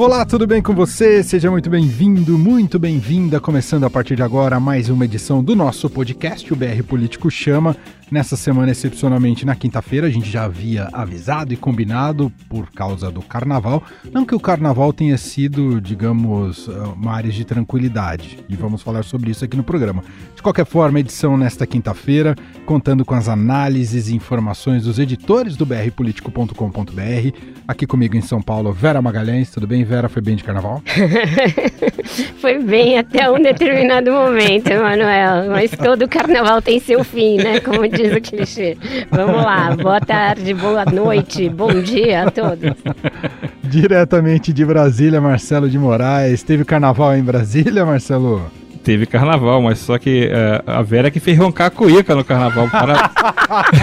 Olá, tudo bem com você? Seja muito bem-vindo, muito bem-vinda. Começando a partir de agora mais uma edição do nosso podcast, o BR Político Chama. Nessa semana, excepcionalmente na quinta-feira, a gente já havia avisado e combinado por causa do carnaval. Não que o carnaval tenha sido, digamos, uma área de tranquilidade. E vamos falar sobre isso aqui no programa. De qualquer forma, edição nesta quinta-feira, contando com as análises e informações dos editores do brpolitico.com.br. Aqui comigo em São Paulo, Vera Magalhães. Tudo bem, Vera? Foi bem de carnaval? Foi bem até um determinado momento, Manuel. Mas todo carnaval tem seu fim, né? Como o clichê. Vamos lá. Boa tarde, boa noite, bom dia a todos. Diretamente de Brasília, Marcelo de Moraes. Teve carnaval em Brasília, Marcelo? Teve carnaval, mas só que uh, a Vera que fez roncar a cuíca no carnaval. Para...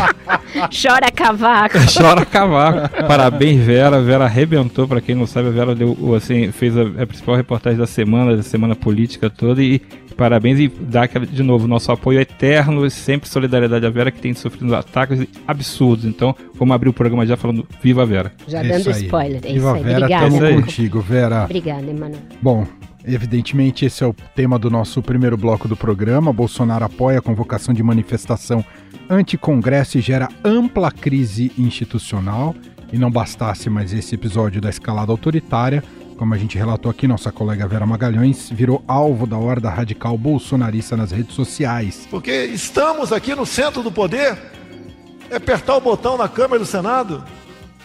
Chora cavaco. Chora cavaco. Parabéns, Vera. A Vera arrebentou. Para quem não sabe, a Vera deu, assim, fez a, a, principal reportagem da semana, da semana política toda. E parabéns e dá aquela, de novo nosso apoio eterno e sempre solidariedade à Vera que tem sofrido ataques absurdos. Então, vamos abrir o programa já falando Viva Vera. Já dando spoiler. É Viva isso aí. Vera, Obrigada. contigo, Vera. Obrigada, Emanuel. Bom, Evidentemente, esse é o tema do nosso primeiro bloco do programa. Bolsonaro apoia a convocação de manifestação anti-congresso e gera ampla crise institucional. E não bastasse mais esse episódio da escalada autoritária, como a gente relatou aqui, nossa colega Vera Magalhães virou alvo da horda radical bolsonarista nas redes sociais. Porque estamos aqui no centro do poder, é apertar o botão na Câmara do Senado,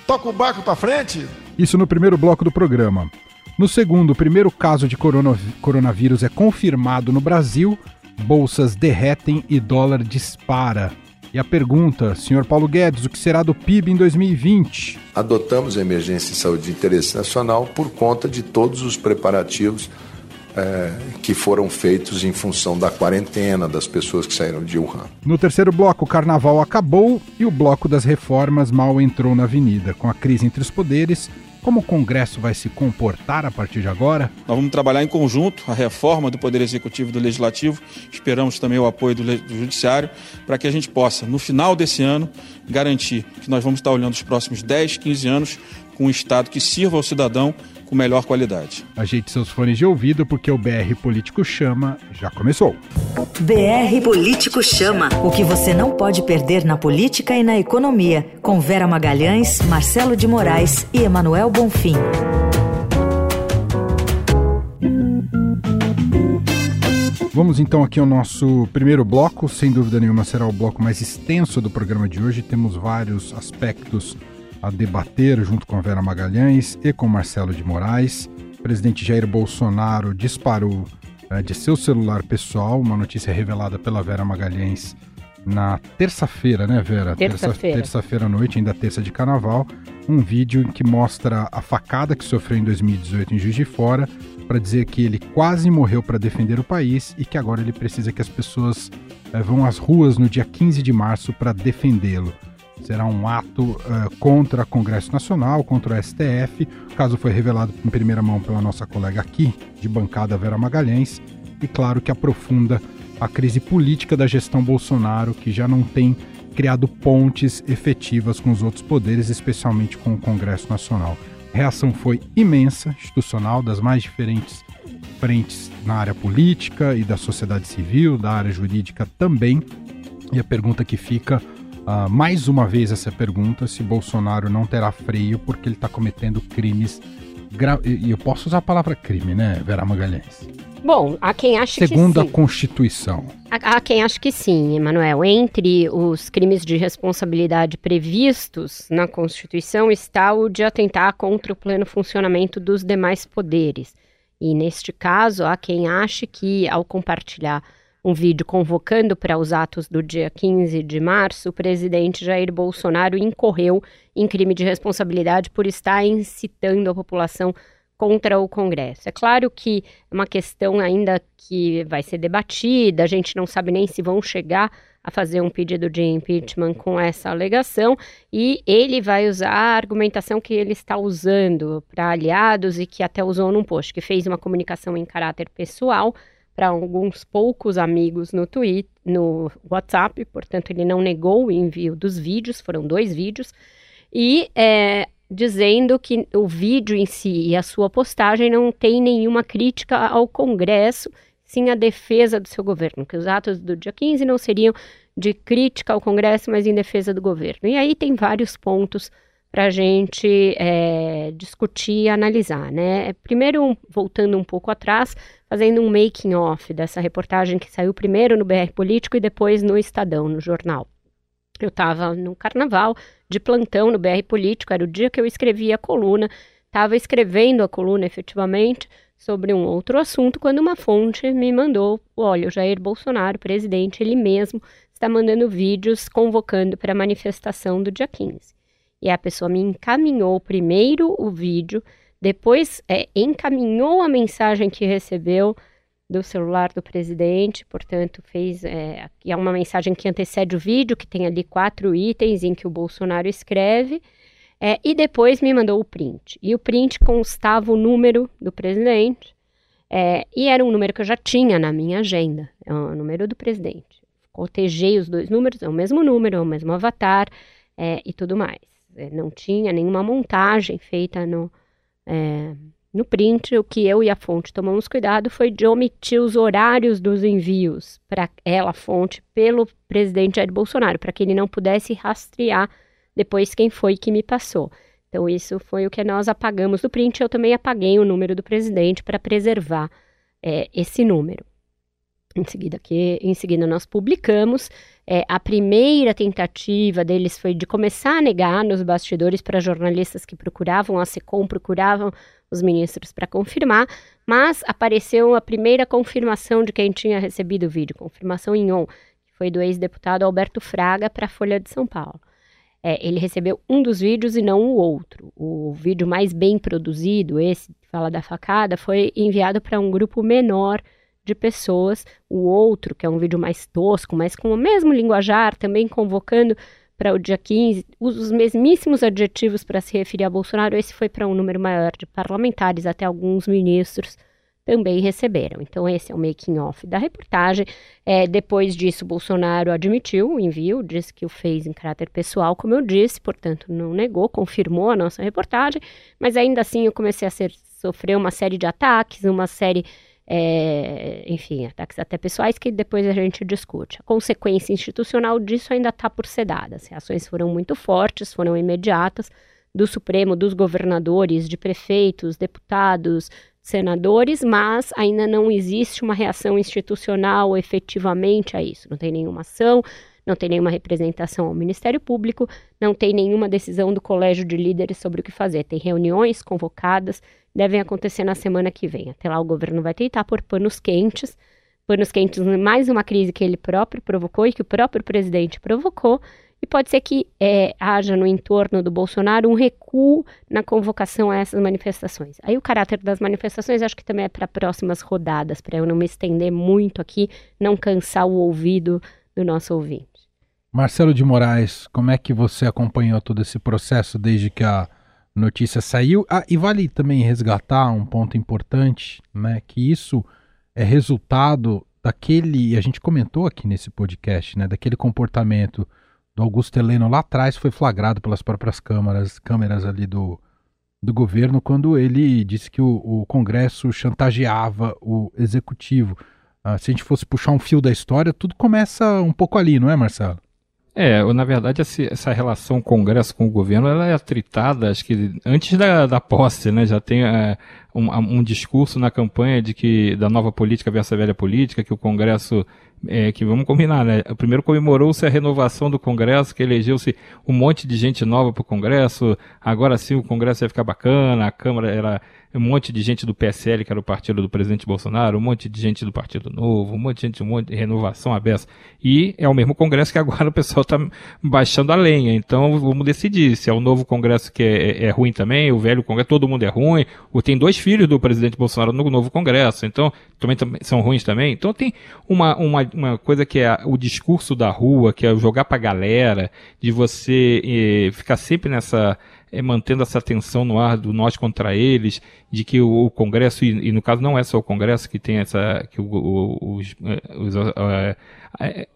toca o barco para frente. Isso no primeiro bloco do programa. No segundo, o primeiro caso de coronavírus é confirmado no Brasil, bolsas derretem e dólar dispara. E a pergunta, senhor Paulo Guedes, o que será do PIB em 2020? Adotamos a emergência de saúde de interesse nacional por conta de todos os preparativos é, que foram feitos em função da quarentena das pessoas que saíram de Wuhan. No terceiro bloco, o carnaval acabou e o bloco das reformas mal entrou na avenida. Com a crise entre os poderes, como o Congresso vai se comportar a partir de agora? Nós vamos trabalhar em conjunto a reforma do Poder Executivo e do Legislativo. Esperamos também o apoio do, do Judiciário para que a gente possa, no final desse ano, garantir que nós vamos estar olhando os próximos 10, 15 anos com um Estado que sirva ao cidadão com melhor qualidade. Ajeite seus fones de ouvido porque o BR Político Chama já começou. BR Político Chama. O que você não pode perder na política e na economia. Com Vera Magalhães, Marcelo de Moraes e Emanuel Bonfim. Vamos então aqui ao nosso primeiro bloco, sem dúvida nenhuma será o bloco mais extenso do programa de hoje. Temos vários aspectos a debater junto com a Vera Magalhães e com Marcelo de Moraes. O presidente Jair Bolsonaro disparou é, de seu celular pessoal, uma notícia revelada pela Vera Magalhães na terça-feira, né, Vera? Terça-feira. Terça-feira à noite, ainda terça de carnaval, um vídeo que mostra a facada que sofreu em 2018 em Juiz de Fora, para dizer que ele quase morreu para defender o país e que agora ele precisa que as pessoas é, vão às ruas no dia 15 de março para defendê-lo. Será um ato uh, contra o Congresso Nacional, contra o STF. O caso foi revelado em primeira mão pela nossa colega aqui, de bancada Vera Magalhães, e claro que aprofunda a crise política da gestão Bolsonaro, que já não tem criado pontes efetivas com os outros poderes, especialmente com o Congresso Nacional. A reação foi imensa, institucional, das mais diferentes frentes na área política e da sociedade civil, da área jurídica também. E a pergunta que fica uh, mais uma vez essa pergunta se Bolsonaro não terá freio porque ele está cometendo crimes e eu posso usar a palavra crime, né, Vera Magalhães? Bom, há quem ache que sim. Segundo a Constituição. Há, há quem ache que sim, Emanuel. Entre os crimes de responsabilidade previstos na Constituição está o de atentar contra o pleno funcionamento dos demais poderes. E neste caso, há quem ache que, ao compartilhar um vídeo convocando para os atos do dia 15 de março, o presidente Jair Bolsonaro incorreu em crime de responsabilidade por estar incitando a população contra o Congresso. É claro que é uma questão ainda que vai ser debatida, a gente não sabe nem se vão chegar a fazer um pedido de impeachment com essa alegação, e ele vai usar a argumentação que ele está usando para aliados e que até usou num post, que fez uma comunicação em caráter pessoal para alguns poucos amigos no Twitter, no WhatsApp, portanto ele não negou o envio dos vídeos, foram dois vídeos, e é, dizendo que o vídeo em si e a sua postagem não tem nenhuma crítica ao Congresso, sim a defesa do seu governo, que os atos do dia 15 não seriam de crítica ao Congresso, mas em defesa do governo. E aí tem vários pontos para a gente é, discutir e analisar, né? Primeiro, voltando um pouco atrás, fazendo um making off dessa reportagem que saiu primeiro no BR Político e depois no Estadão, no jornal. Eu estava no carnaval, de plantão no BR Político, era o dia que eu escrevi a coluna, estava escrevendo a coluna efetivamente sobre um outro assunto, quando uma fonte me mandou: olha, o Jair Bolsonaro, presidente, ele mesmo está mandando vídeos convocando para a manifestação do dia 15. E a pessoa me encaminhou primeiro o vídeo, depois é, encaminhou a mensagem que recebeu do celular do presidente, portanto, fez. É, é uma mensagem que antecede o vídeo, que tem ali quatro itens em que o Bolsonaro escreve. É, e depois me mandou o print. E o print constava o número do presidente. É, e era um número que eu já tinha na minha agenda. É o número do presidente. Cotejei os dois números, é o mesmo número, é o mesmo avatar é, e tudo mais. É, não tinha nenhuma montagem feita no, é, no print. O que eu e a fonte tomamos cuidado foi de omitir os horários dos envios para ela, fonte, pelo presidente Jair Bolsonaro, para que ele não pudesse rastrear depois quem foi que me passou. Então, isso foi o que nós apagamos do print. Eu também apaguei o número do presidente para preservar é, esse número. Em seguida, que, em seguida nós publicamos. É, a primeira tentativa deles foi de começar a negar nos bastidores para jornalistas que procuravam a SECOM, procuravam os ministros para confirmar, mas apareceu a primeira confirmação de quem tinha recebido o vídeo, confirmação em on, que foi do ex-deputado Alberto Fraga para a Folha de São Paulo. É, ele recebeu um dos vídeos e não o outro. O vídeo mais bem produzido, esse que fala da facada, foi enviado para um grupo menor de pessoas. O outro, que é um vídeo mais tosco, mas com o mesmo linguajar, também convocando para o dia 15, usa os mesmíssimos adjetivos para se referir a Bolsonaro. Esse foi para um número maior de parlamentares, até alguns ministros também receberam. Então, esse é o making off da reportagem. É, depois disso, Bolsonaro admitiu o envio, disse que o fez em caráter pessoal, como eu disse, portanto, não negou, confirmou a nossa reportagem, mas ainda assim eu comecei a ser, sofrer uma série de ataques, uma série é, enfim, ataques até pessoais que depois a gente discute. A consequência institucional disso ainda está por ser dada. As reações foram muito fortes, foram imediatas, do Supremo, dos governadores, de prefeitos, deputados, senadores, mas ainda não existe uma reação institucional efetivamente a isso. Não tem nenhuma ação, não tem nenhuma representação ao Ministério Público, não tem nenhuma decisão do Colégio de Líderes sobre o que fazer. Tem reuniões convocadas devem acontecer na semana que vem. Até lá o governo vai tentar pôr panos quentes, panos quentes mais uma crise que ele próprio provocou e que o próprio presidente provocou, e pode ser que é, haja no entorno do Bolsonaro um recuo na convocação a essas manifestações. Aí o caráter das manifestações acho que também é para próximas rodadas, para eu não me estender muito aqui, não cansar o ouvido do nosso ouvinte. Marcelo de Moraes, como é que você acompanhou todo esse processo desde que a notícia saiu. Ah, e vale também resgatar um ponto importante, né? Que isso é resultado daquele, a gente comentou aqui nesse podcast, né? Daquele comportamento do Augusto Heleno lá atrás foi flagrado pelas próprias câmeras, câmeras ali do, do governo quando ele disse que o, o Congresso chantageava o executivo. Ah, se a gente fosse puxar um fio da história, tudo começa um pouco ali, não é, Marcelo? É, na verdade, essa relação Congresso com o governo ela é atritada, acho que antes da, da posse, né? Já tem é, um, um, discurso na campanha de que da nova política versus a velha política, que o Congresso é, que vamos combinar, né? Primeiro comemorou-se a renovação do Congresso, que elegeu-se um monte de gente nova para o Congresso. Agora sim o Congresso vai ficar bacana, a Câmara era um monte de gente do PSL, que era o partido do presidente Bolsonaro, um monte de gente do Partido Novo, um monte de gente, um monte de renovação aberta. E é o mesmo Congresso que agora o pessoal está baixando a lenha. Então vamos decidir se é o novo Congresso que é, é, é, ruim também, o velho Congresso, todo mundo é ruim. Ou tem dois filhos do presidente Bolsonaro no novo Congresso, então também, são ruins também. Então tem uma, uma, uma coisa que é o discurso da rua, que é jogar pra galera, de você eh, ficar sempre nessa é, mantendo essa tensão no ar do nós contra eles, de que o, o Congresso, e, e, no caso não é só o Congresso que tem essa, que o, o, os, é, os uh,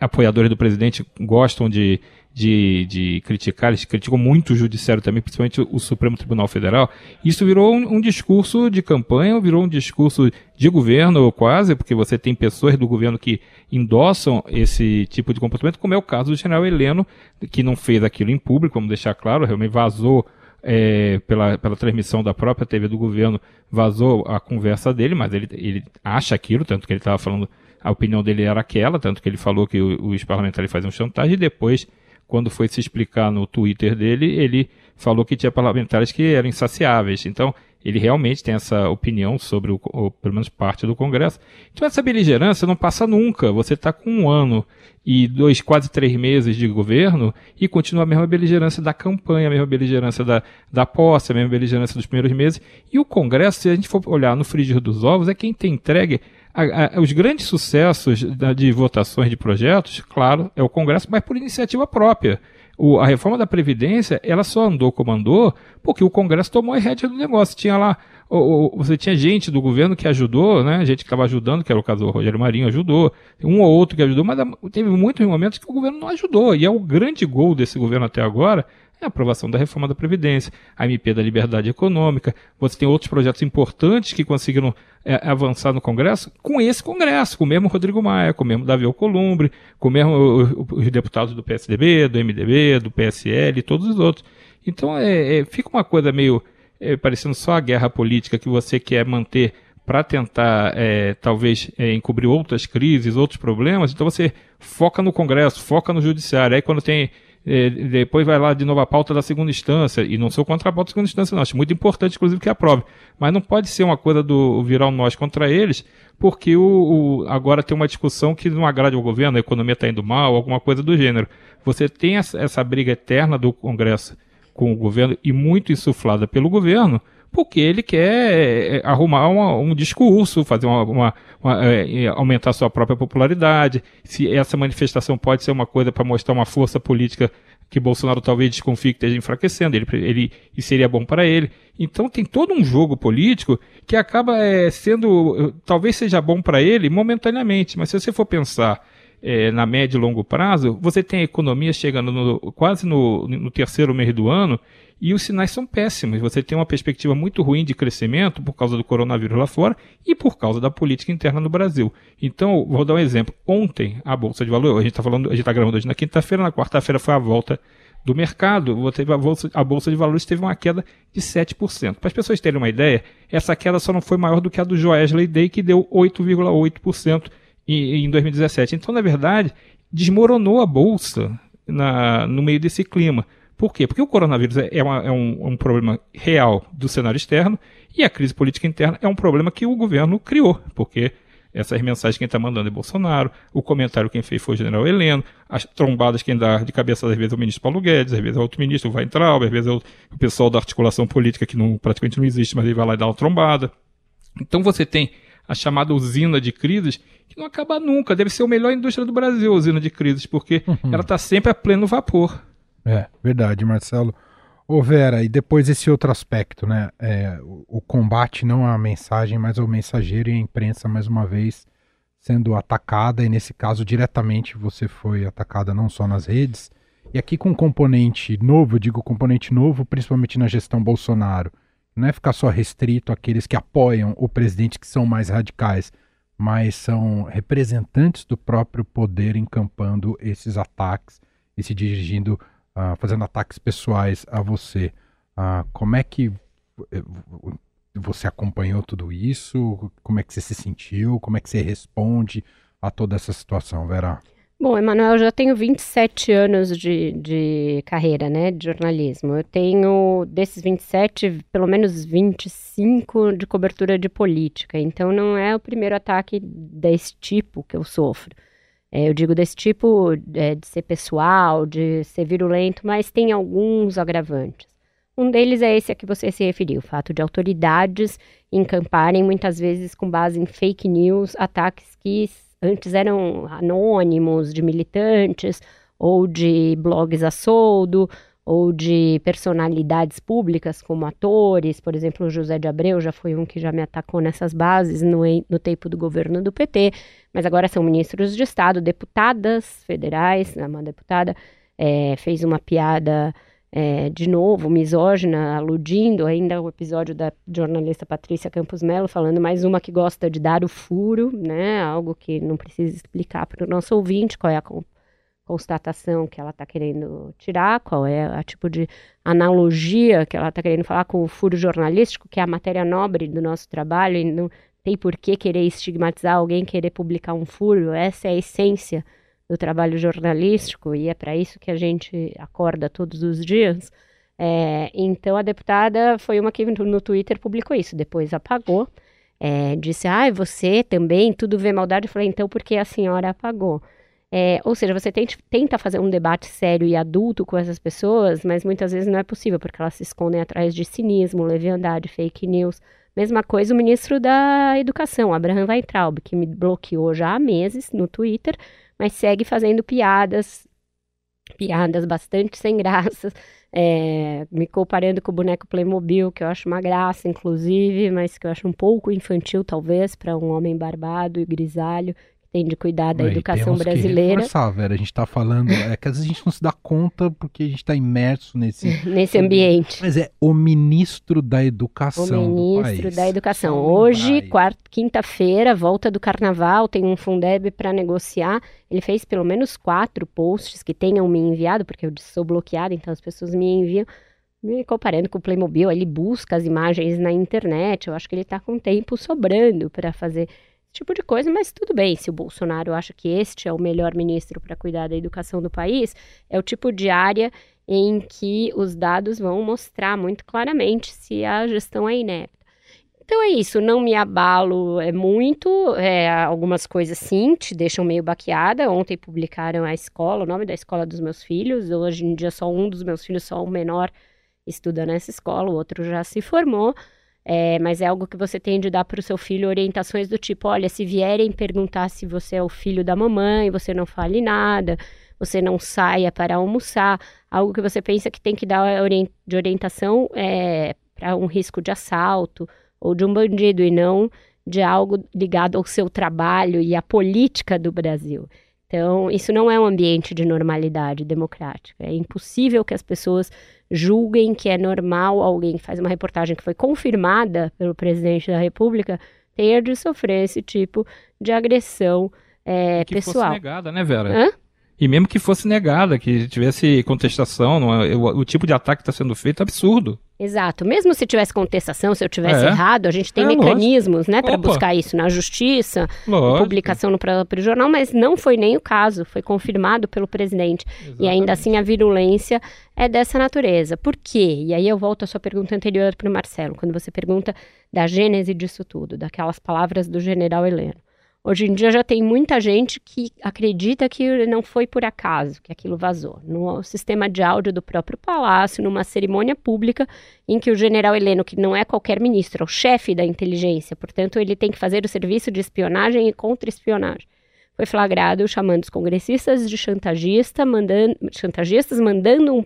apoiadores do presidente gostam de, de, de criticar, eles criticam muito o judiciário também, principalmente o, Supremo Tribunal Federal. Isso virou um, um, discurso de campanha, virou um discurso de governo quase, porque você tem pessoas do governo que endossam esse tipo de comportamento, como é o caso do general Heleno, que não fez aquilo em público, vamos deixar claro, realmente vazou é, pela, pela transmissão da própria TV do governo, vazou a conversa dele, mas ele, ele acha aquilo, tanto que ele estava falando, a opinião dele era aquela, tanto que ele falou que os parlamentares faziam chantagem, e depois quando foi se explicar no Twitter dele, ele falou que tinha parlamentares que eram insaciáveis. Então, ele realmente tem essa opinião sobre, o, ou, pelo menos parte do Congresso. Então, essa beligerância não passa nunca. Você está com um ano e dois, quase três meses de governo e continua a mesma beligerância da campanha, a mesma beligerância da, da posse, a mesma beligerância dos primeiros meses. E o Congresso, se a gente for olhar no frigir dos ovos, é quem tem entregue a, a, os grandes sucessos de votações de projetos, claro, é o Congresso, mas por iniciativa própria. O, a reforma da Previdência, ela só andou como andou porque o Congresso tomou a rédea do negócio. Tinha lá, o, você tinha gente do governo que ajudou, né? Gente que estava ajudando, que era o caso do Rogério Marinho, ajudou. Um ou outro que ajudou, mas teve muitos momentos que o governo não ajudou. E é o grande gol desse governo até agora, é a aprovação da reforma da Previdência, a MP da Liberdade Econômica. Você tem outros projetos importantes que conseguiram é, avançar no Congresso com esse Congresso, com o mesmo Rodrigo Maia, com o mesmo Davi Alcolumbre, com o mesmo os deputados do PSDB, do MDB, do PSL e todos os outros. Então é, é fica uma coisa meio é, parecendo só a guerra política que você quer manter para tentar, é, talvez, é, encobrir outras crises, outros problemas, então você foca no Congresso, foca no Judiciário. Aí quando tem é, depois vai lá de novo a pauta da segunda instância, e não sou contra a pauta da segunda instância, não, acho muito importante, inclusive, que aprove. Mas não pode ser uma coisa do virar um nós contra eles, porque o, o agora tem uma discussão que não agrade ao governo, a economia está indo mal, alguma coisa do gênero. Você tem essa, essa briga eterna do Congresso com o governo e muito insuflada pelo governo, porque ele quer é, arrumar uma, um discurso, fazer uma, uma, uma é, é, aumentar sua própria popularidade. Se essa manifestação pode ser uma coisa para mostrar uma força política que Bolsonaro talvez desconfie que esteja enfraquecendo, ele, ele e seria bom para ele. Então tem todo um jogo político que acaba é, sendo, talvez seja bom para ele momentaneamente, mas se você for pensar é, na médio e longo prazo, você tem a economia chegando no, quase no, no terceiro mês do ano e os sinais são péssimos. Você tem uma perspectiva muito ruim de crescimento por causa do coronavírus lá fora e por causa da política interna no Brasil. Então, vou dar um exemplo. Ontem, a Bolsa de Valores, a gente está falando, a gente está gravando hoje na quinta-feira, na quarta-feira foi a volta do mercado, a bolsa, de valores teve uma queda de 7%. Para as pessoas terem uma ideia, essa queda só não foi maior do que a do Joesley Day, que deu 8,8% em, em 2017. Então, na verdade, desmoronou a bolsa na, no meio desse clima. Por quê? Porque o coronavírus é, uma, é um, um, problema real do cenário externo e a crise política interna é um problema que o governo criou, porque essas mensagens quem está mandando é Bolsonaro, o comentário quem fez foi o general Heleno, as trombadas quem dá de cabeça às vezes é o ministro Paulo Guedes, às vezes é outro ministro, o Weintraub, às vezes é o, o pessoal da articulação política que não, praticamente não existe, mas ele vai lá e dá uma trombada. Então você tem a chamada usina de crises, que não acaba nunca. Deve ser a melhor indústria do Brasil, a usina de crises, porque uhum. ela está sempre a pleno vapor. É, verdade, Marcelo. Ô Vera, e depois esse outro aspecto, né? É, o, o, combate não a mensagem, mas ao mensageiro e a imprensa, mais uma vez, sendo atacada, e nesse caso diretamente você foi atacada não só nas redes, e aqui com um componente novo, digo componente novo, principalmente na gestão Bolsonaro. Não é ficar só restrito àqueles que apoiam o presidente, que são mais radicais, mas são representantes do próprio poder encampando esses ataques e se dirigindo uh, fazendo ataques pessoais a você. Uh, como é que eh, você acompanhou tudo isso? Como é que você se sentiu? Como é que você responde a toda essa situação, Vera? Bom, Emanuel, eu já tenho 27 anos de, de carreira, né, de jornalismo. Eu tenho, desses 27, pelo menos 25 de cobertura de política. Então, não é o primeiro ataque desse tipo que eu sofro. É, eu digo desse tipo é, de ser pessoal, de ser virulento, mas tem alguns agravantes. Um deles é esse a que você se referiu, o fato de autoridades encamparem muitas vezes com base em fake news, ataques que antes eram anônimos, de militantes ou de blogs a soldo, ou de personalidades públicas como atores, por exemplo, o José de Abreu já foi um que já me atacou nessas bases no, no tempo do governo do PT, mas agora são ministros de Estado, deputadas federais, uma deputada é, fez uma piada é, de novo, misógina, aludindo ainda ao episódio da jornalista Patrícia Campos Melo, falando mais uma que gosta de dar o furo, né? Algo que não precisa explicar para o nosso ouvinte qual é a constatação que ela está querendo tirar, qual é a tipo de analogia que ela está querendo falar com o furo jornalístico, que é a matéria nobre do nosso trabalho, e não tem por que querer estigmatizar alguém, querer publicar um furo, essa é a essência do trabalho jornalístico e é para isso que a gente acorda todos os dias. É, então a deputada foi uma que no Twitter publicou isso, depois apagou, é, disse, ah, você também, tudo vê maldade. Eu falei, então por que a senhora apagou? É, ou seja, você tente, tenta fazer um debate sério e adulto com essas pessoas, mas muitas vezes não é possível, porque elas se escondem atrás de cinismo, leviandade, fake news. Mesma coisa o ministro da Educação, Abraham Weintraub, que me bloqueou já há meses no Twitter, mas segue fazendo piadas, piadas bastante sem graça, é, me comparando com o boneco Playmobil, que eu acho uma graça, inclusive, mas que eu acho um pouco infantil, talvez, para um homem barbado e grisalho, tem de cuidar da educação brasileira. Que reforçar, Vera. A gente está falando, é que às vezes a gente não se dá conta porque a gente está imerso nesse nesse ambiente. Mas é o ministro da educação. O ministro da educação. Hoje, quarta, quinta-feira, volta do carnaval, tem um Fundeb para negociar. Ele fez pelo menos quatro posts que tenham me enviado, porque eu sou bloqueada, então as pessoas me enviam me comparando com o Playmobil, ele busca as imagens na internet. Eu acho que ele está com tempo sobrando para fazer tipo de coisa, mas tudo bem, se o Bolsonaro acha que este é o melhor ministro para cuidar da educação do país, é o tipo de área em que os dados vão mostrar muito claramente se a gestão é inepta. Então é isso, não me abalo é muito, é, algumas coisas sim te deixam meio baqueada. Ontem publicaram a escola, o nome da escola dos meus filhos. Hoje em dia só um dos meus filhos, só o menor, estuda nessa escola, o outro já se formou. É, mas é algo que você tem de dar para o seu filho orientações do tipo: olha, se vierem perguntar se você é o filho da mamãe, você não fale nada, você não saia para almoçar. Algo que você pensa que tem que dar de orientação é, para um risco de assalto ou de um bandido e não de algo ligado ao seu trabalho e à política do Brasil. Então, isso não é um ambiente de normalidade democrática. É impossível que as pessoas julguem que é normal alguém que faz uma reportagem que foi confirmada pelo presidente da República ter de sofrer esse tipo de agressão é, que pessoal. Fosse negada, né, Vera? Hã? E mesmo que fosse negada, que tivesse contestação, é, o, o, tipo de ataque que está sendo feito é absurdo. Exato. Mesmo se tivesse contestação, se eu tivesse é. errado, a gente tem é, mecanismos, né, para buscar isso na justiça, publicação no próprio jornal, mas não foi nem o caso, foi confirmado pelo presidente. Exatamente. E ainda assim a virulência é dessa natureza. Por quê? E aí eu volto à sua pergunta anterior para o Marcelo, quando você pergunta da gênese disso tudo, daquelas palavras do general Heleno. Hoje em dia já tem muita gente que acredita que não foi por acaso que aquilo vazou. No sistema de áudio do próprio palácio, numa cerimônia pública em que o general Heleno, que não é qualquer ministro, é o chefe da inteligência, portanto ele tem que fazer o serviço de espionagem e contra-espionagem. Foi flagrado chamando os congressistas de chantagista, mandando, chantagistas, mandando um,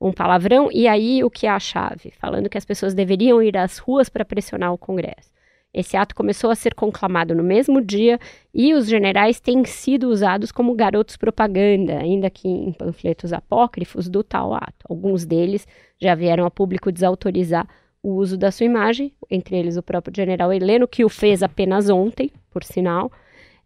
um palavrão, e aí o que é a chave? Falando que as pessoas deveriam ir às ruas para pressionar o Congresso. Esse ato começou a ser conclamado no mesmo dia e os generais têm sido usados como garotos propaganda, ainda que em panfletos apócrifos do tal ato. Alguns deles já vieram a público desautorizar o uso da sua imagem, entre eles o próprio general Heleno, que o fez apenas ontem, por sinal.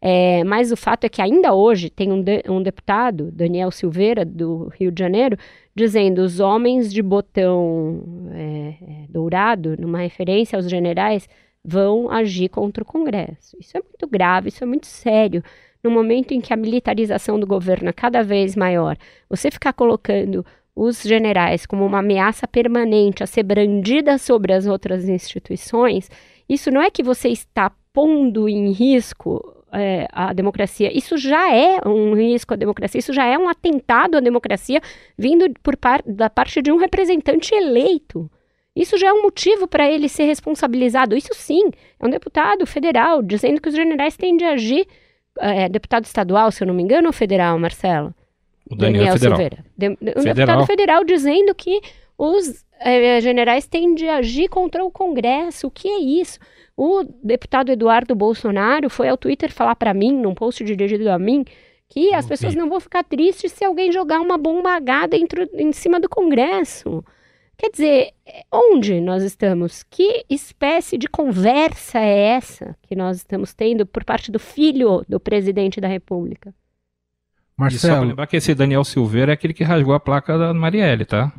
É, mas o fato é que ainda hoje tem um, de, um, deputado, Daniel Silveira, do Rio de Janeiro, dizendo os homens de botão é, é dourado, numa referência aos generais, vão agir contra o Congresso. Isso é muito grave, isso é muito sério. No momento em que a militarização do governo é cada vez maior, você ficar colocando os generais como uma ameaça permanente a ser brandida sobre as outras instituições, isso não é que você está pondo em risco é, a democracia. Isso já é um risco à democracia, isso já é um atentado à democracia vindo por par da parte de um representante eleito. Isso já é um motivo para ele ser responsabilizado. Isso sim, é um deputado federal dizendo que os generais têm de agir. É, deputado estadual, se eu não me engano, ou federal, Marcelo? O Daniel, Daniel federal. Silveira. De, um federal. deputado federal dizendo que os é, generais têm de agir contra o Congresso. O que é isso? O deputado Eduardo Bolsonaro foi ao Twitter falar para mim, num post dirigido a mim, que as pessoas não vão ficar tristes se alguém jogar uma bomba H dentro, em cima do Congresso. Quer dizer, onde nós estamos? Que espécie de conversa é essa que nós estamos tendo por parte do filho do presidente da República? Marcelo. E só lembrar que esse Daniel Silveira é aquele que rasgou a placa da Marielle, tá?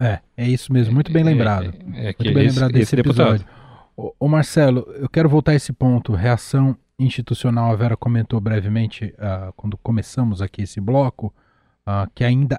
É, é isso mesmo, muito bem é, lembrado. É, é, é muito bem esse, lembrado desse episódio. Ô, ô, Marcelo, eu quero voltar a esse ponto, reação institucional, a Vera comentou brevemente uh, quando começamos aqui esse bloco, uh, que ainda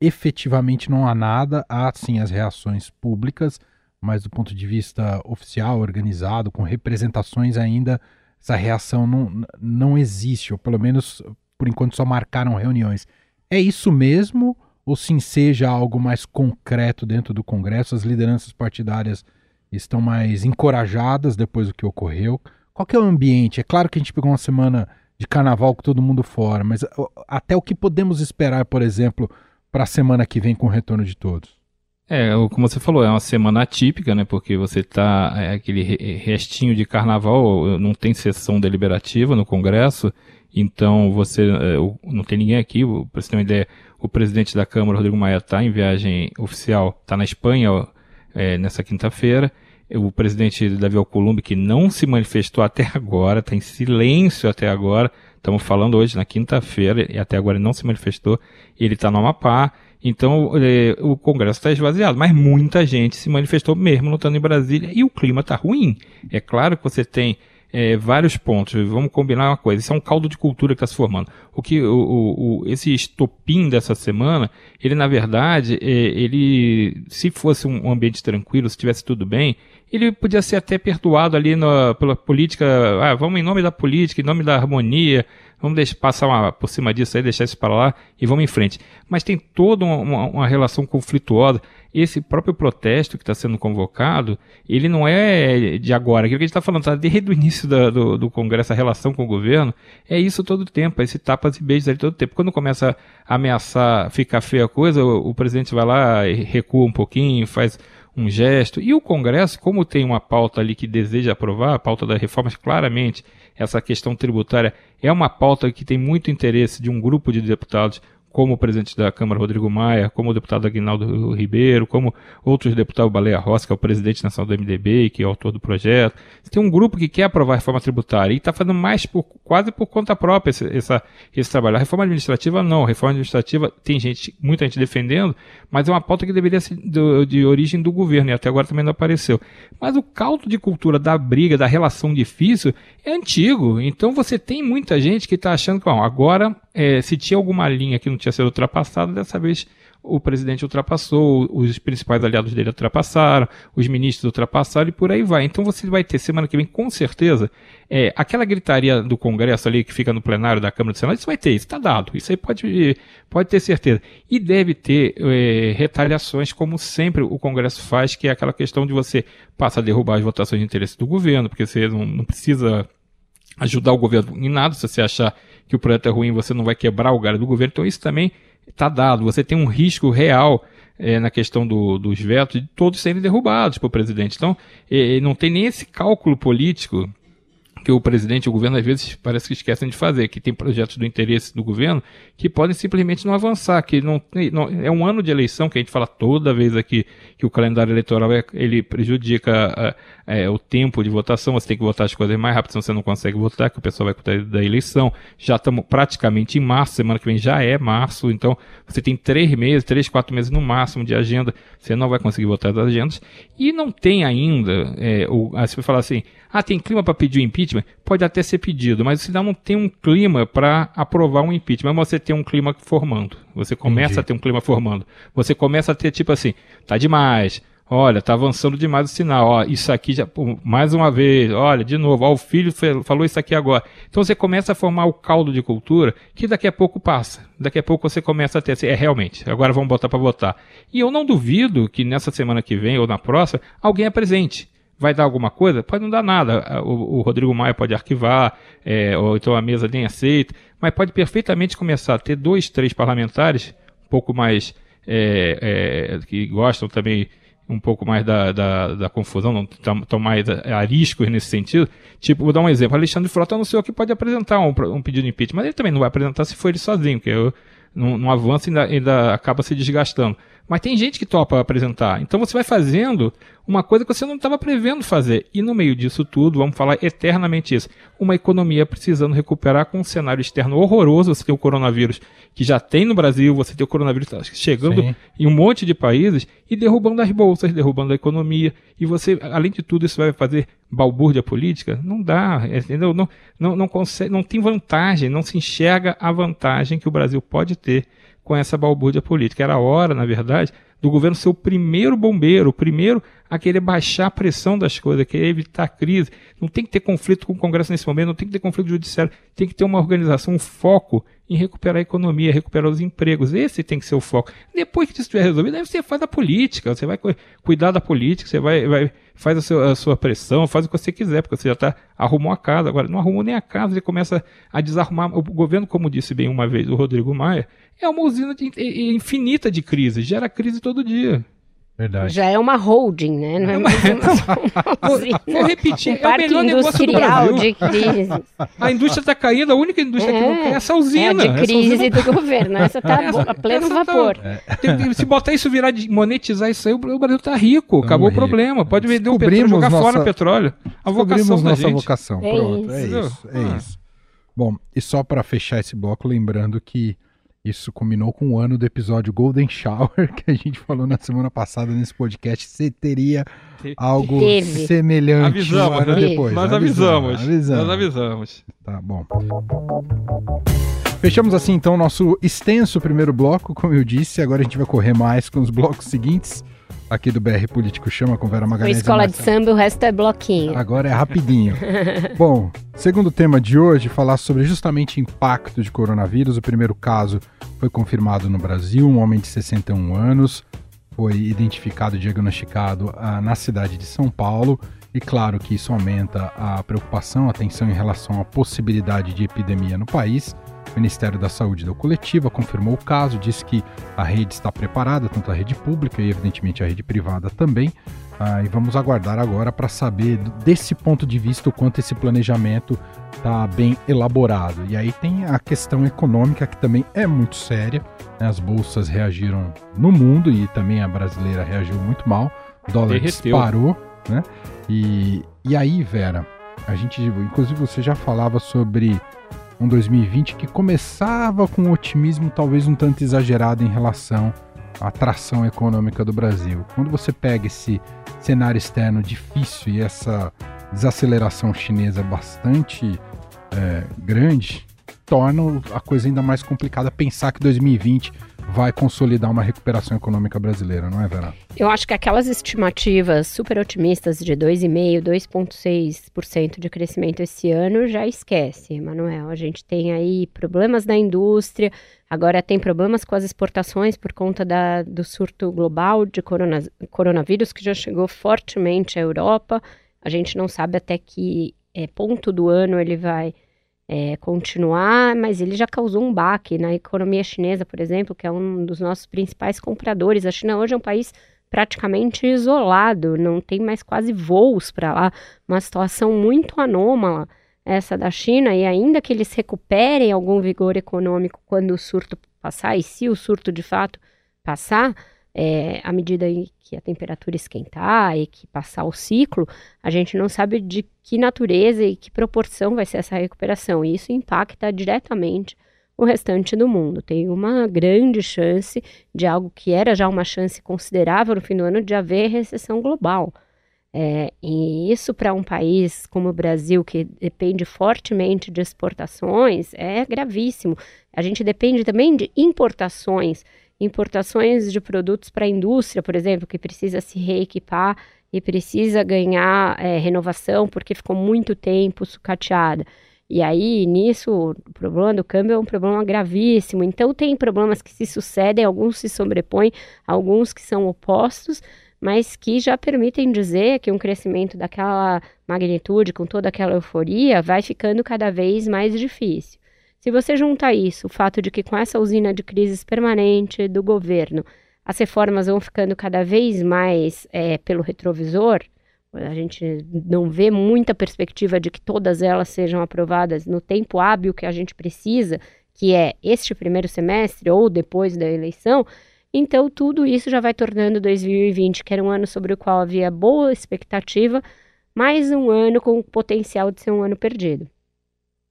efetivamente não há nada, há sim as reações públicas, mas do ponto de vista oficial, organizado, com representações ainda, essa reação não, não existe, ou pelo menos por enquanto só marcaram reuniões. É isso mesmo? Ou sim seja algo mais concreto dentro do Congresso? As lideranças partidárias estão mais encorajadas depois do que ocorreu? Qual que é o ambiente? É claro que a gente pegou uma semana de carnaval com todo mundo fora, mas até o que podemos esperar, por exemplo, para a semana que vem com o retorno de todos? É, como você falou, é uma semana atípica, né? Porque você tá é, aquele restinho de carnaval, não tem sessão deliberativa no Congresso, então você é, não tem ninguém aqui. Para você ter uma ideia, o presidente da Câmara, Rodrigo Maia, está em viagem oficial, está na Espanha é, nessa quinta-feira o presidente Davi Alcolumbre, que não se manifestou até agora, está em silêncio até agora, estamos falando hoje na quinta-feira, e até agora ele não se manifestou, ele está no Amapá, então é, o Congresso está esvaziado, mas muita gente se manifestou mesmo não estando em Brasília, e o clima está ruim. É claro que você tem é, vários pontos. Vamos combinar uma coisa. Isso é um caldo de cultura que está se formando. O que o, o, o, esse estopim dessa semana, ele na verdade, é, ele se fosse um ambiente tranquilo, se tivesse tudo bem, ele podia ser até perdoado ali no, pela política. Ah, vamos em nome da política, em nome da harmonia, vamos deixar, passar uma, por cima disso aí, deixar isso para lá e vamos em frente. Mas tem toda uma, uma relação conflituosa. Esse próprio protesto que está sendo convocado, ele não é de agora. Aquilo que a gente está falando, tá desde o início do, do Congresso, a relação com o governo, é isso todo o tempo, é esse tapas e beijos ali todo o tempo. Quando começa a ameaçar ficar feia a coisa, o, o presidente vai lá, recua um pouquinho, faz um gesto. E o Congresso, como tem uma pauta ali que deseja aprovar, a pauta das reformas, claramente, essa questão tributária é uma pauta que tem muito interesse de um grupo de deputados como o presidente da Câmara, Rodrigo Maia, como o deputado Aguinaldo Ribeiro, como outros deputados, Baleia Rossi, que é o presidente nacional do MDB, que é autor do projeto. Você tem um grupo que quer aprovar a reforma tributária e está fazendo mais por, quase por conta própria esse, essa, esse trabalho. A reforma administrativa, não. A reforma administrativa tem gente, muita gente defendendo, mas é uma pauta que deveria ser do, de origem do governo e até agora também não apareceu. Mas o caldo de cultura da briga, da relação difícil, é antigo. Então você tem muita gente que está achando que, bom, agora é, se tinha alguma linha que não tinha sido ultrapassada, dessa vez o presidente ultrapassou, os principais aliados dele ultrapassaram, os ministros ultrapassaram e por aí vai. Então você vai ter semana que vem, com certeza, é, aquela gritaria do Congresso ali que fica no plenário da Câmara do Senado, isso vai ter, isso está dado, isso aí pode, pode ter certeza. E deve ter é, retaliações, como sempre o Congresso faz, que é aquela questão de você passar a derrubar as votações de interesse do governo, porque você não, não precisa ajudar o governo em nada, se você achar que o projeto é ruim, você não vai quebrar o galho do governo. Então isso também está dado. Você tem um risco real é, na questão do, dos vetos de todos serem derrubados pelo presidente. Então, é, não tem nem esse cálculo político que o presidente e o governo às vezes parece que esquecem de fazer, que tem projetos do interesse do governo que podem simplesmente não avançar, que não, não é um ano de eleição que a gente fala toda vez aqui que o calendário eleitoral é, ele prejudica é, o tempo de votação, você tem que votar as coisas mais rápido, senão você não consegue votar, que o pessoal vai cuidar da eleição. Já estamos praticamente em março, semana que vem já é março, então você tem três meses, três, quatro meses no máximo de agenda, você não vai conseguir votar as agendas, e não tem ainda, é, o, você vai falar assim, ah, tem clima para pedir o impeachment? Pode até ser pedido, mas você não tem um clima para aprovar um impeachment, mas você tem um clima formando. Você começa Entendi. a ter um clima formando. Você começa a ter tipo assim, tá demais. Olha, tá avançando demais o sinal. Ó, isso aqui já, mais uma vez. Olha, de novo. Ó, o filho falou isso aqui agora. Então você começa a formar o caldo de cultura que daqui a pouco passa. Daqui a pouco você começa a ter assim, é realmente. Agora vamos botar para votar. E eu não duvido que nessa semana que vem ou na próxima alguém apresente. Vai dar alguma coisa? Pode não dar nada. O, o Rodrigo Maia pode arquivar, é, ou então a mesa nem aceita, mas pode perfeitamente começar a ter dois, três parlamentares, um pouco mais é, é, que gostam também um pouco mais da, da, da confusão, não estão mais ariscos nesse sentido. Tipo, vou dar um exemplo. Alexandre Frota anunciou que pode apresentar um, um pedido de impeachment, mas ele também não vai apresentar se for ele sozinho, porque eu, não, não avança e ainda, ainda acaba se desgastando. Mas tem gente que topa apresentar. Então você vai fazendo uma coisa que você não estava prevendo fazer. E no meio disso tudo, vamos falar eternamente isso. Uma economia precisando recuperar com um cenário externo horroroso. Você tem o coronavírus que já tem no Brasil, você tem o coronavírus chegando Sim. em um monte de países e derrubando as bolsas, derrubando a economia. E você, além de tudo, isso vai fazer balbúrdia política? Não dá, entendeu? Não, não, não, consegue, não tem vantagem, não se enxerga a vantagem que o Brasil pode ter com essa balbúrdia política. Era hora, na verdade, do governo ser o primeiro bombeiro, o primeiro a querer baixar a pressão das coisas, a querer evitar crise. Não tem que ter conflito com o Congresso nesse momento, não tem que ter conflito judiciário, tem que ter uma organização, um foco em recuperar a economia, recuperar os empregos. Esse tem que ser o foco. Depois que isso estiver resolvido, aí você faz a política, você vai cuidar da política, você vai, vai faz a sua, a sua, pressão, faz o que você quiser, porque você já tá, arrumou a casa. Agora, não arrumou nem a casa, ele começa a desarrumar. O governo, como disse bem uma vez o Rodrigo Maia, é uma usina de, infinita de crise, gera crise todo dia. Verdade. Já é uma holding, né? Não é mais uma, usina. Vou repetir, um é o melhor negócio do Brasil. de crise. A indústria está caindo, a única indústria é, que não cai é essa usina. É a de crise usina... do governo, essa está a pleno tá- vapor. Tá... Se botar isso, virar, de monetizar isso aí, o Brasil está rico, acabou o problema. Pode vender o petróleo, jogar nossa... fora o petróleo. A vocação da nossa gente. vocação, é pronto, é isso. é isso, é ah. isso. Bom, e só para fechar esse bloco, lembrando que isso combinou com o ano do episódio Golden Shower, que a gente falou na semana passada nesse podcast. Você teria algo Teve. semelhante avisamos, um ano né? depois. Nós avisamos, avisamos. Nós avisamos. Tá bom. Fechamos assim então o nosso extenso primeiro bloco, como eu disse. Agora a gente vai correr mais com os blocos seguintes aqui do BR Político Chama com Vera Magalhães. Foi escola de samba, o resto é bloquinho. Agora é rapidinho. Bom, segundo tema de hoje, falar sobre justamente impacto de coronavírus. O primeiro caso foi confirmado no Brasil, um homem de 61 anos foi identificado e diagnosticado ah, na cidade de São Paulo. E claro que isso aumenta a preocupação, a atenção em relação à possibilidade de epidemia no país. O Ministério da Saúde deu coletiva, confirmou o caso, disse que a rede está preparada, tanto a rede pública e, evidentemente, a rede privada também. Ah, e vamos aguardar agora para saber, desse ponto de vista, o quanto esse planejamento está bem elaborado. E aí tem a questão econômica, que também é muito séria. Né? As bolsas reagiram no mundo e também a brasileira reagiu muito mal. O dólar Derreteu. disparou. Né? E, e aí, Vera, a gente, inclusive, você já falava sobre um 2020 que começava com um otimismo talvez um tanto exagerado em relação à atração econômica do Brasil. Quando você pega esse cenário externo difícil e essa desaceleração chinesa bastante é, grande, torna a coisa ainda mais complicada pensar que 2020 vai consolidar uma recuperação econômica brasileira, não é, Vera? Eu acho que aquelas estimativas super otimistas de 2,5%, 2,6% de crescimento esse ano já esquece, Emanuel. A gente tem aí problemas na indústria, agora tem problemas com as exportações por conta da, do surto global de corona, coronavírus que já chegou fortemente à Europa. A gente não sabe até que é, ponto do ano ele vai é, continuar, mas ele já causou um baque na economia chinesa, por exemplo, que é um dos nossos principais compradores. A China hoje é um país praticamente isolado, não tem mais quase voos para lá, uma situação muito anômala essa da China, e ainda que eles recuperem algum vigor econômico quando o surto passar, e se o surto de fato passar, é, à medida que a temperatura esquentar e que passar o ciclo, a gente não sabe de que natureza e que proporção vai ser essa recuperação. E isso impacta diretamente o restante do mundo. Tem uma grande chance de algo que era já uma chance considerável no fim do ano de haver recessão global. É, e isso para um país como o Brasil, que depende fortemente de exportações, é gravíssimo. A gente depende também de importações importações de produtos para a indústria, por exemplo, que precisa se reequipar e precisa ganhar é, renovação porque ficou muito tempo sucateada. E aí, nisso, o problema do câmbio é um problema gravíssimo. Então, tem problemas que se sucedem, alguns se sobrepõem, alguns que são opostos, mas que já permitem dizer que um crescimento daquela magnitude, com toda aquela euforia, vai ficando cada vez mais difícil. Se você junta isso, o fato de que com essa usina de crises permanente do governo, as reformas vão ficando cada vez mais é, pelo retrovisor, a gente não vê muita perspectiva de que todas elas sejam aprovadas no tempo hábil que a gente precisa, que é este primeiro semestre ou depois da eleição. Então, tudo isso já vai tornando 2020, que era um ano sobre o qual havia boa expectativa, mais um ano com o potencial de ser um ano perdido.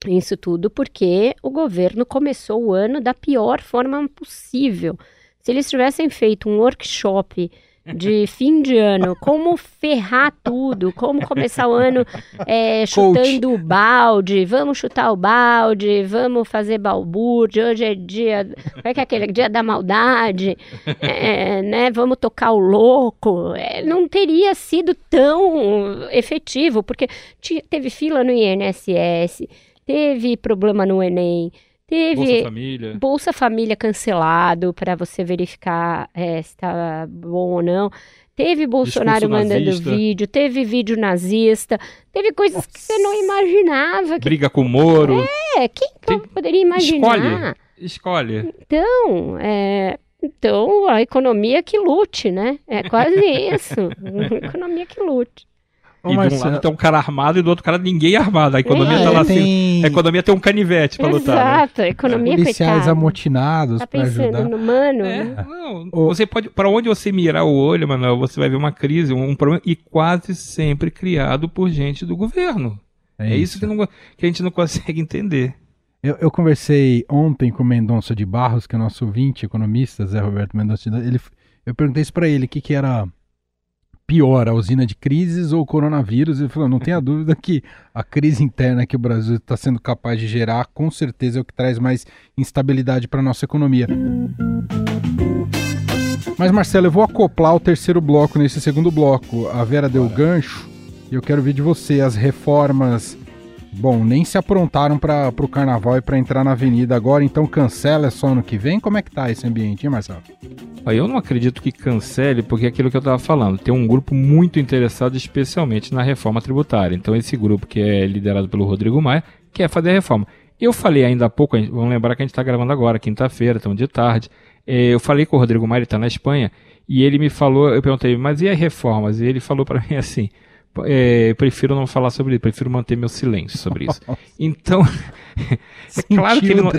Isso tudo porque o governo começou o ano da pior forma possível. Se eles tivessem feito um workshop de fim de ano, como ferrar tudo, como começar o ano é, chutando o balde, vamos chutar o balde, vamos fazer balbúrdia, hoje é dia, como é que é aquele dia da maldade, é, né, vamos tocar o louco, é, não teria sido tão efetivo, porque teve fila no INSS, teve problema no Enem, Teve Bolsa Família, Bolsa Família cancelado para você verificar é, se está bom ou não. Teve Bolsonaro mandando vídeo, teve vídeo nazista, teve coisas Nossa. que você não imaginava. Que... Briga com o Moro. É, quem Tem... poderia imaginar? Escolhe. Escolhe. Então, é, então, a economia que lute, né? É quase isso. economia que lute. Ô, e Marcelo... de um lado tem um cara armado e do outro cara ninguém armado. A economia é, tá lá tem... assim. A economia tem um canivete pra lutar. Né? Exato, né? a economia Policiais coitada. amotinados tá pra ajudar. no mano. É, né? não, você pode, para onde você mirar o olho, Manuel, você vai ver uma crise, um problema e quase sempre criado por gente do governo. É, é isso, isso que, não, que, a gente não consegue entender. Eu, eu, conversei ontem com o Mendonça de Barros, que é nosso ouvinte, economista, Zé Roberto Mendonça. Ele, eu perguntei isso para ele, o que, que era pior, a usina de crises ou o coronavírus? Ele falou: não tenha dúvida que a crise interna que o Brasil está sendo capaz de gerar, com certeza é o que traz mais instabilidade para a nossa economia. Mas, Marcelo, eu vou acoplar o terceiro bloco nesse segundo bloco. A Vera deu gancho e eu quero ver de você as reformas Bom, nem se aprontaram para o carnaval e para entrar na avenida agora, então cancela só ano que vem? Como é que tá esse ambiente, hein, Marcelo? Eu não acredito que cancele, porque é aquilo que eu estava falando. Tem um grupo muito interessado especialmente na reforma tributária. Então, esse grupo que é liderado pelo Rodrigo Maia quer fazer a reforma. Eu falei ainda há pouco, vamos lembrar que a gente está gravando agora, quinta-feira, estamos de tarde. É, eu falei com o Rodrigo Maia, ele está na Espanha, e ele me falou, eu perguntei, mas e as reformas? E ele falou para mim assim: é, prefiro não falar sobre isso, prefiro manter meu silêncio sobre isso. Então, é claro que ele não,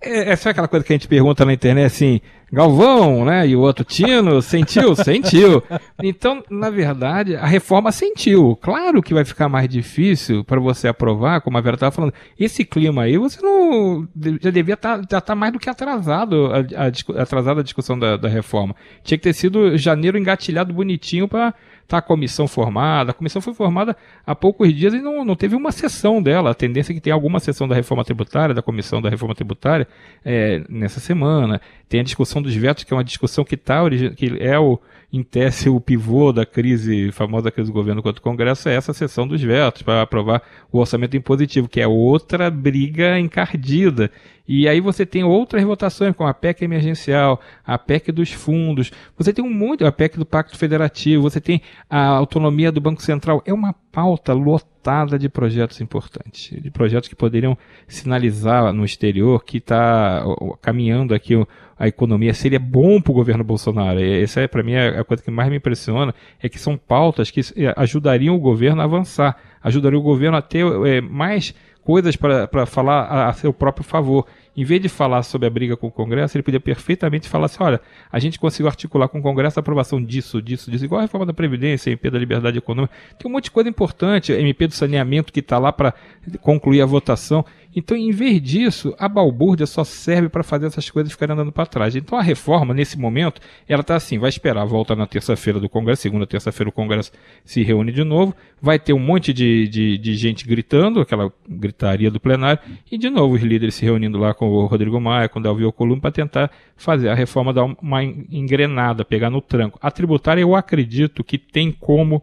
é, é só aquela coisa que a gente pergunta na internet assim, Galvão, né? E o outro Tino, sentiu? Sentiu. Então, na verdade, a reforma sentiu. Claro que vai ficar mais difícil para você aprovar, como a Vera estava falando. Esse clima aí, você não. Já devia estar tá, já tá mais do que atrasado a, a, atrasada a discussão da, da reforma. Tinha que ter sido janeiro engatilhado bonitinho para Está a comissão formada. A comissão foi formada há poucos dias e não, não teve uma sessão dela. A tendência é que tenha alguma sessão da reforma tributária, da comissão da reforma tributária, é, nessa semana. Tem a discussão dos vetos, que é uma discussão que, tá, que é o, em tese, o pivô da crise, famosa crise do governo contra o Congresso, é essa sessão dos vetos, para aprovar o orçamento impositivo, que é outra briga encardida. E aí você tem outras votações, como a PEC emergencial, a PEC dos fundos, você tem um monte, a PEC do Pacto Federativo, você tem a autonomia do Banco Central. É uma pauta lotada de projetos importantes, de projetos que poderiam sinalizar no exterior que está caminhando aqui a economia. Seria bom para o governo Bolsonaro. Essa é, para mim, a coisa que mais me impressiona, é que são pautas que ajudariam o governo a avançar, ajudariam o governo a ter é, mais coisas para falar a, a, seu próprio favor. Em vez de falar sobre a briga com o Congresso, ele podia perfeitamente falar assim: olha, a gente conseguiu articular com o Congresso a aprovação disso, disso, disso, igual a reforma da Previdência, MP da Liberdade Econômica. Tem um monte de coisa importante, MP do saneamento que está lá para concluir a votação. Então, em vez disso, a balbúrdia só serve para fazer essas coisas ficarem andando para trás. Então, a reforma, nesse momento, ela está assim: vai esperar, volta na terça-feira do Congresso, segunda, terça-feira o Congresso se reúne de novo, vai ter um monte de, de, de, gente gritando, aquela gritaria do plenário, e de novo os líderes se reunindo lá com o Rodrigo Maia, com o Dalvi Alcolumbre, para tentar fazer a reforma dar uma engrenada, pegar no tranco. A tributária, eu acredito que tem como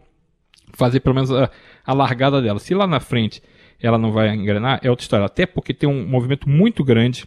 fazer pelo menos a, a largada dela. Se lá na frente ela não vai engrenar, é outra história. Até porque tem um movimento muito grande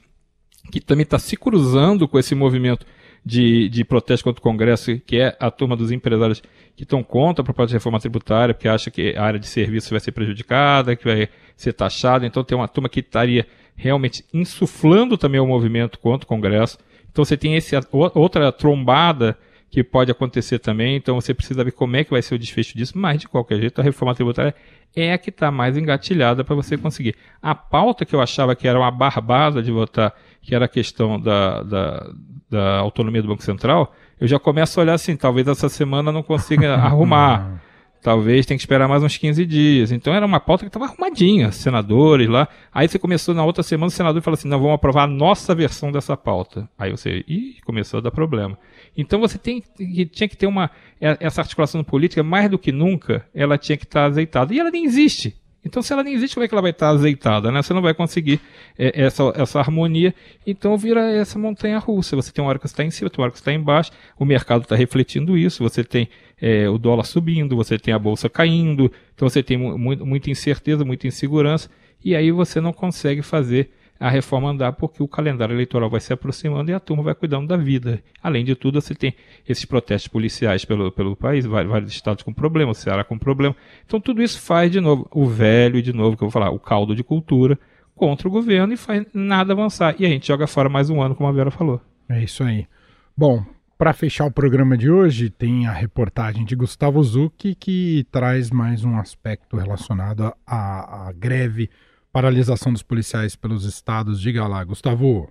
que também está se cruzando com esse movimento de, de protesto contra o Congresso, que é a turma dos empresários que estão contra a proposta de reforma tributária, porque acha que a área de serviço vai ser prejudicada, que vai ser taxada. Então tem uma turma que estaria realmente insuflando também o movimento contra o Congresso. Então você tem esse, outra trombada que pode acontecer também, então você precisa ver como é que vai ser o desfecho disso, mas de qualquer jeito a reforma tributária é a que está mais engatilhada para você conseguir. A pauta que eu achava que era uma barbada de votar, que era a questão da, da, da autonomia do Banco Central, eu já começo a olhar assim, talvez essa semana não consiga arrumar. Talvez tenha que esperar mais uns 15 dias. Então era uma pauta que estava arrumadinha, senadores lá. Aí você começou na outra semana, o senador falou assim: não, vamos aprovar a nossa versão dessa pauta. Aí você, ih, começou a dar problema. Então você tem, tinha que ter uma. Essa articulação política, mais do que nunca, ela tinha que estar azeitada. E ela nem existe. Então, se ela nem existe, como é que ela vai estar azeitada? Né? Você não vai conseguir é, essa, essa harmonia. Então, vira essa montanha russa. Você tem uma hora que está em cima, uma hora que está embaixo. O mercado está refletindo isso. Você tem é, o dólar subindo, você tem a bolsa caindo. Então, você tem mu muita incerteza, muita insegurança. E aí você não consegue fazer a reforma andar porque o calendário eleitoral vai se aproximando e a turma vai cuidando da vida. Além de tudo, você tem esses protestos policiais pelo, pelo país, vários estados com problema, o Ceará com problema. Então tudo isso faz de novo o velho, de novo, que eu vou falar, o caldo de cultura contra o governo e faz nada avançar. E a gente joga fora mais um ano, como a Vera falou. É isso aí. Bom, para fechar o programa de hoje, tem a reportagem de Gustavo Zucchi que traz mais um aspecto relacionado à, à greve paralisação dos policiais pelos estados. Diga lá, Gustavo.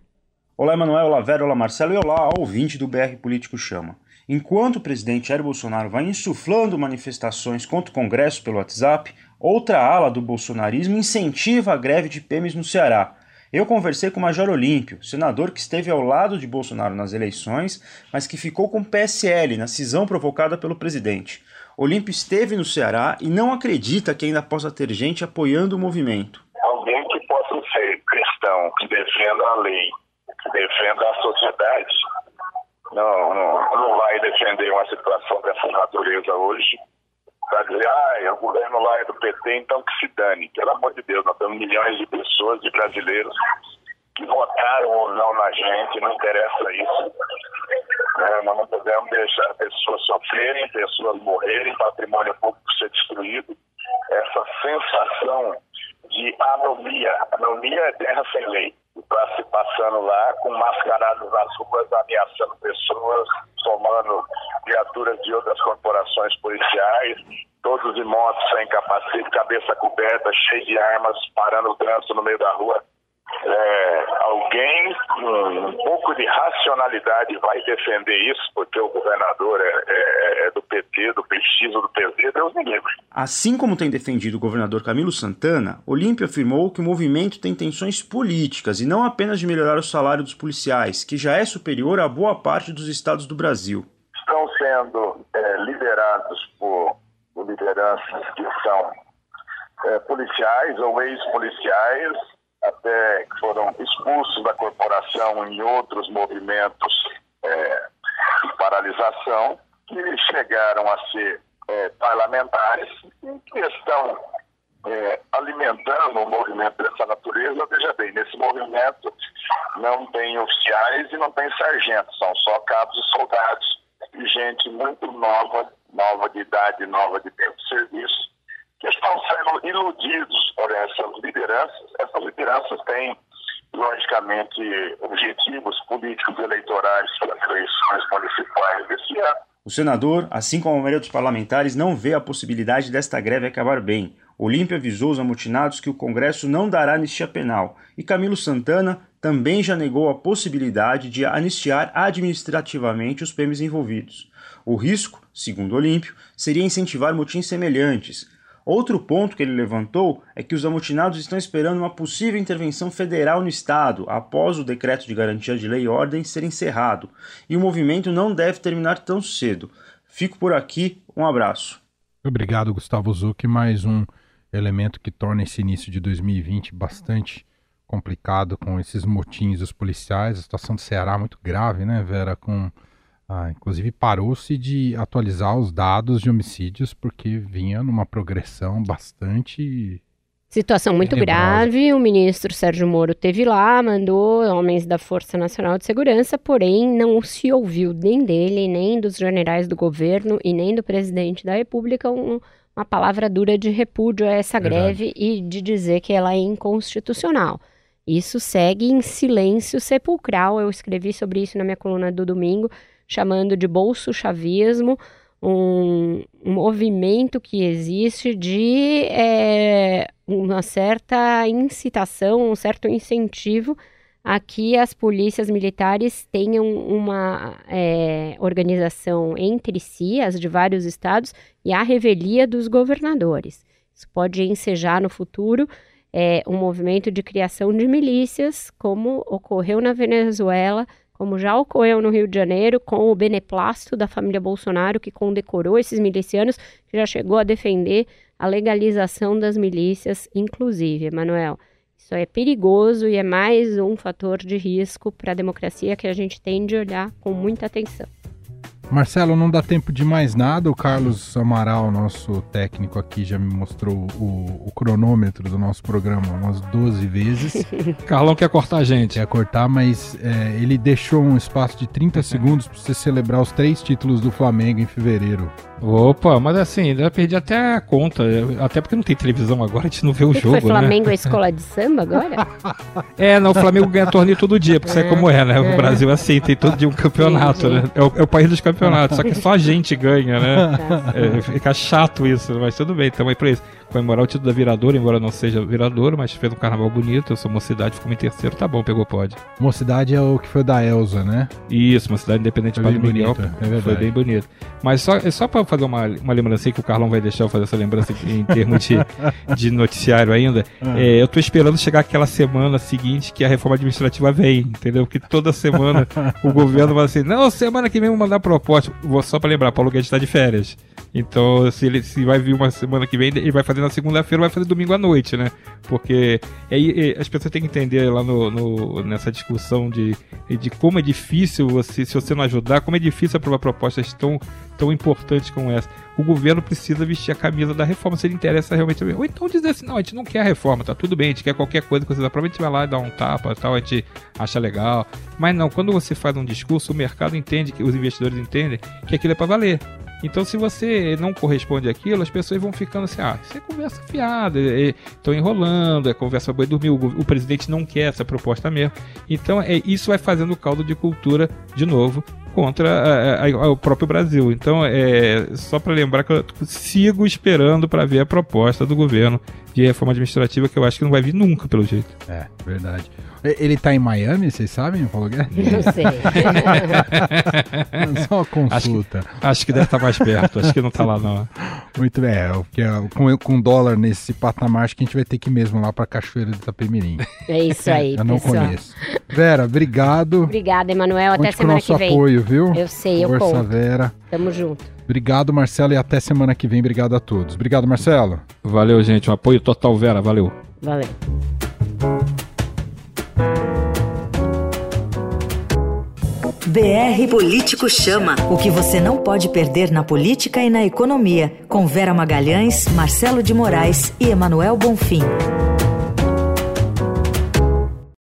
Olá, Emanuel, olá, Vera, olá, Marcelo e olá, ouvinte do BR Político Chama. Enquanto o presidente Jair Bolsonaro vai insuflando manifestações contra o Congresso pelo WhatsApp, outra ala do bolsonarismo incentiva a greve de PMs no Ceará. Eu conversei com o Major Olímpio, senador que esteve ao lado de Bolsonaro nas eleições, mas que ficou com o PSL na cisão provocada pelo presidente. Olímpio esteve no Ceará e não acredita que ainda possa ter gente apoiando o movimento que defenda a lei, que defenda a sociedade, não, não, não vai defender uma situação dessa natureza hoje para dizer, ah, o governo lá é do PT, então que se dane. Pelo amor de Deus, nós temos milhões de pessoas, de brasileiros, que votaram ou não na gente, não interessa isso. É, nós não podemos deixar pessoas sofrerem, pessoas morrerem, patrimônio público ser destruído. Essa sensação de anomia. Anomia é terra sem lei. Está se passando lá com mascarados nas ruas, ameaçando pessoas, tomando viaturas de outras corporações policiais, todos em motos sem capacete, cabeça coberta, cheio de armas, parando o trânsito no meio da rua é, alguém com um pouco de racionalidade vai defender isso, porque o governador é, é, é do PT, do PX ou do PZ, Deus me livre. Assim como tem defendido o governador Camilo Santana, Olímpio afirmou que o movimento tem intenções políticas e não apenas de melhorar o salário dos policiais, que já é superior a boa parte dos estados do Brasil. Estão sendo é, liderados por, por, lideranças que são é, policiais ou ex-policiais até que foram expulsos da corporação em outros movimentos é, de paralisação, que chegaram a ser é, parlamentares e que estão é, alimentando um movimento dessa natureza. Veja bem, nesse movimento não tem oficiais e não tem sargentos, são só cabos e soldados e gente muito nova, nova de idade, nova de tempo de serviço, que estão sendo iludidos por essas lideranças. Essas lideranças têm, logicamente, objetivos políticos eleitorais para as eleições municipais desse ano. O senador, assim como a maioria dos parlamentares, não vê a possibilidade desta greve acabar bem. Olímpio avisou os amotinados que o Congresso não dará anistia penal e Camilo Santana também já negou a possibilidade de anistiar administrativamente os PMs envolvidos. O risco, segundo Olímpio, seria incentivar motins semelhantes, Outro ponto que ele levantou é que os amotinados estão esperando uma possível intervenção federal no Estado após o decreto de garantia de lei e ordem ser encerrado, e o movimento não deve terminar tão cedo. Fico por aqui, um abraço. Obrigado, Gustavo Zucchi. Mais um elemento que torna esse início de 2020 bastante complicado com esses motins dos policiais. A situação do Ceará é muito grave, né, Vera? Com ah, inclusive parou-se de atualizar os dados de homicídios porque vinha numa progressão bastante Situação muito grave. O ministro Sérgio Moro teve lá, mandou homens da Força Nacional de Segurança, porém não se ouviu nem dele, nem dos generais do governo e nem do presidente da República um, uma palavra dura de repúdio a essa Verdade. greve e de dizer que ela é inconstitucional. Isso segue em silêncio sepulcral. Eu escrevi sobre isso na minha coluna do domingo, chamando de bolso chavismo, um, um movimento que existe de é, uma certa incitação, um certo incentivo a que as polícias militares tenham uma é, organização entre si, as de vários estados, e a revelia dos governadores. Isso pode ensejar no futuro é, um movimento de criação de milícias, como ocorreu na Venezuela, como já ocorreu no Rio de Janeiro, com o beneplácito da família Bolsonaro, que condecorou esses milicianos, que já chegou a defender a legalização das milícias, inclusive, Emanuel. Isso é perigoso e é mais um fator de risco para a democracia que a gente tem de olhar com muita atenção. Marcelo, não dá tempo de mais nada. O Carlos Amaral, nosso técnico aqui, já me mostrou o, o cronômetro do nosso programa umas 12 vezes. Carlão quer cortar a gente. Quer cortar, mas é, ele deixou um espaço de 30 segundos para você celebrar os três títulos do Flamengo em fevereiro. Opa, mas assim, eu perdi até a conta. Até porque não tem televisão agora, a gente não vê o que jogo. Foi né? Flamengo né? a escola de samba agora? é, não, o Flamengo ganha torneio todo dia, porque é, sabe como é, né? O Brasil é assim, tem todo dia um campeonato, sim, sim. né? É o, é o, país dos campeonatos, só que só a gente ganha, né? Tá. É, fica chato isso, mas tudo bem, estamos aí pra isso comemorar o título da viradora, embora não seja virador, mas fez um carnaval bonito. Eu sou mocidade, ficou em terceiro, tá bom, pegou pode. Mocidade é o que foi da Elza, né? Isso, Mocidade Independente foi bem bonito, é Foi bem bonito. Mas só, é só pra fazer uma, uma lembrança aí, que o Carlão vai deixar eu fazer essa lembrança em termos de, de noticiário ainda. Ah. É, eu tô esperando chegar aquela semana seguinte que a reforma administrativa vem, entendeu? Que toda semana o governo vai assim, não, semana que vem vou mandar proposta. Vou só pra lembrar, Paulo Guedes tá de férias. Então, se ele se vai vir uma semana que vem, ele vai fazer na segunda-feira, vai fazer domingo à noite, né? Porque aí as pessoas têm que entender lá no, no, nessa discussão de, de como é difícil você, se você não ajudar, como é difícil aprovar propostas tão, tão importantes como essa. O governo precisa vestir a camisa da reforma se ele interessa realmente. Ou então dizer assim, não, a gente não quer a reforma, tá tudo bem, a gente quer qualquer coisa que vocês aprovam, a gente vai lá e dá um tapa tal, a gente acha legal. Mas não, quando você faz um discurso, o mercado entende, que os investidores entendem que aquilo é para valer. Então, se você não corresponde àquilo, as pessoas vão ficando assim: ah, isso é conversa fiada, estão é, enrolando, é conversa boa dormir. O, o, presidente não quer essa proposta mesmo. Então, é, isso vai fazendo caldo de cultura de novo contra a, a, o próprio Brasil. Então, é só para lembrar que eu sigo esperando para ver a proposta do governo de reforma administrativa, que eu acho que não vai vir nunca, pelo jeito. É, verdade. Ele tá em Miami, vocês sabem, Paulo Guedes? Não sei. Só uma consulta. Acho que, acho que deve estar tá mais perto, acho que não tá lá não. Muito bem, é, porque com, com dólar nesse patamar, acho que a gente vai ter que ir mesmo lá pra Cachoeira de Itapemirim. É isso aí, Eu não pessoal. conheço. Vera, obrigado. Obrigada, Emanuel. Até Conte semana que vem. nosso apoio, viu? Eu sei, eu Força conto. Vera. Tamo junto. Obrigado, Marcelo, e até semana que vem. Obrigado a todos. Obrigado, Marcelo. Valeu, gente. Um apoio total, Vera. Valeu. Valeu. BR Político Chama. O que você não pode perder na política e na economia. Com Vera Magalhães, Marcelo de Moraes e Emanuel Bonfim.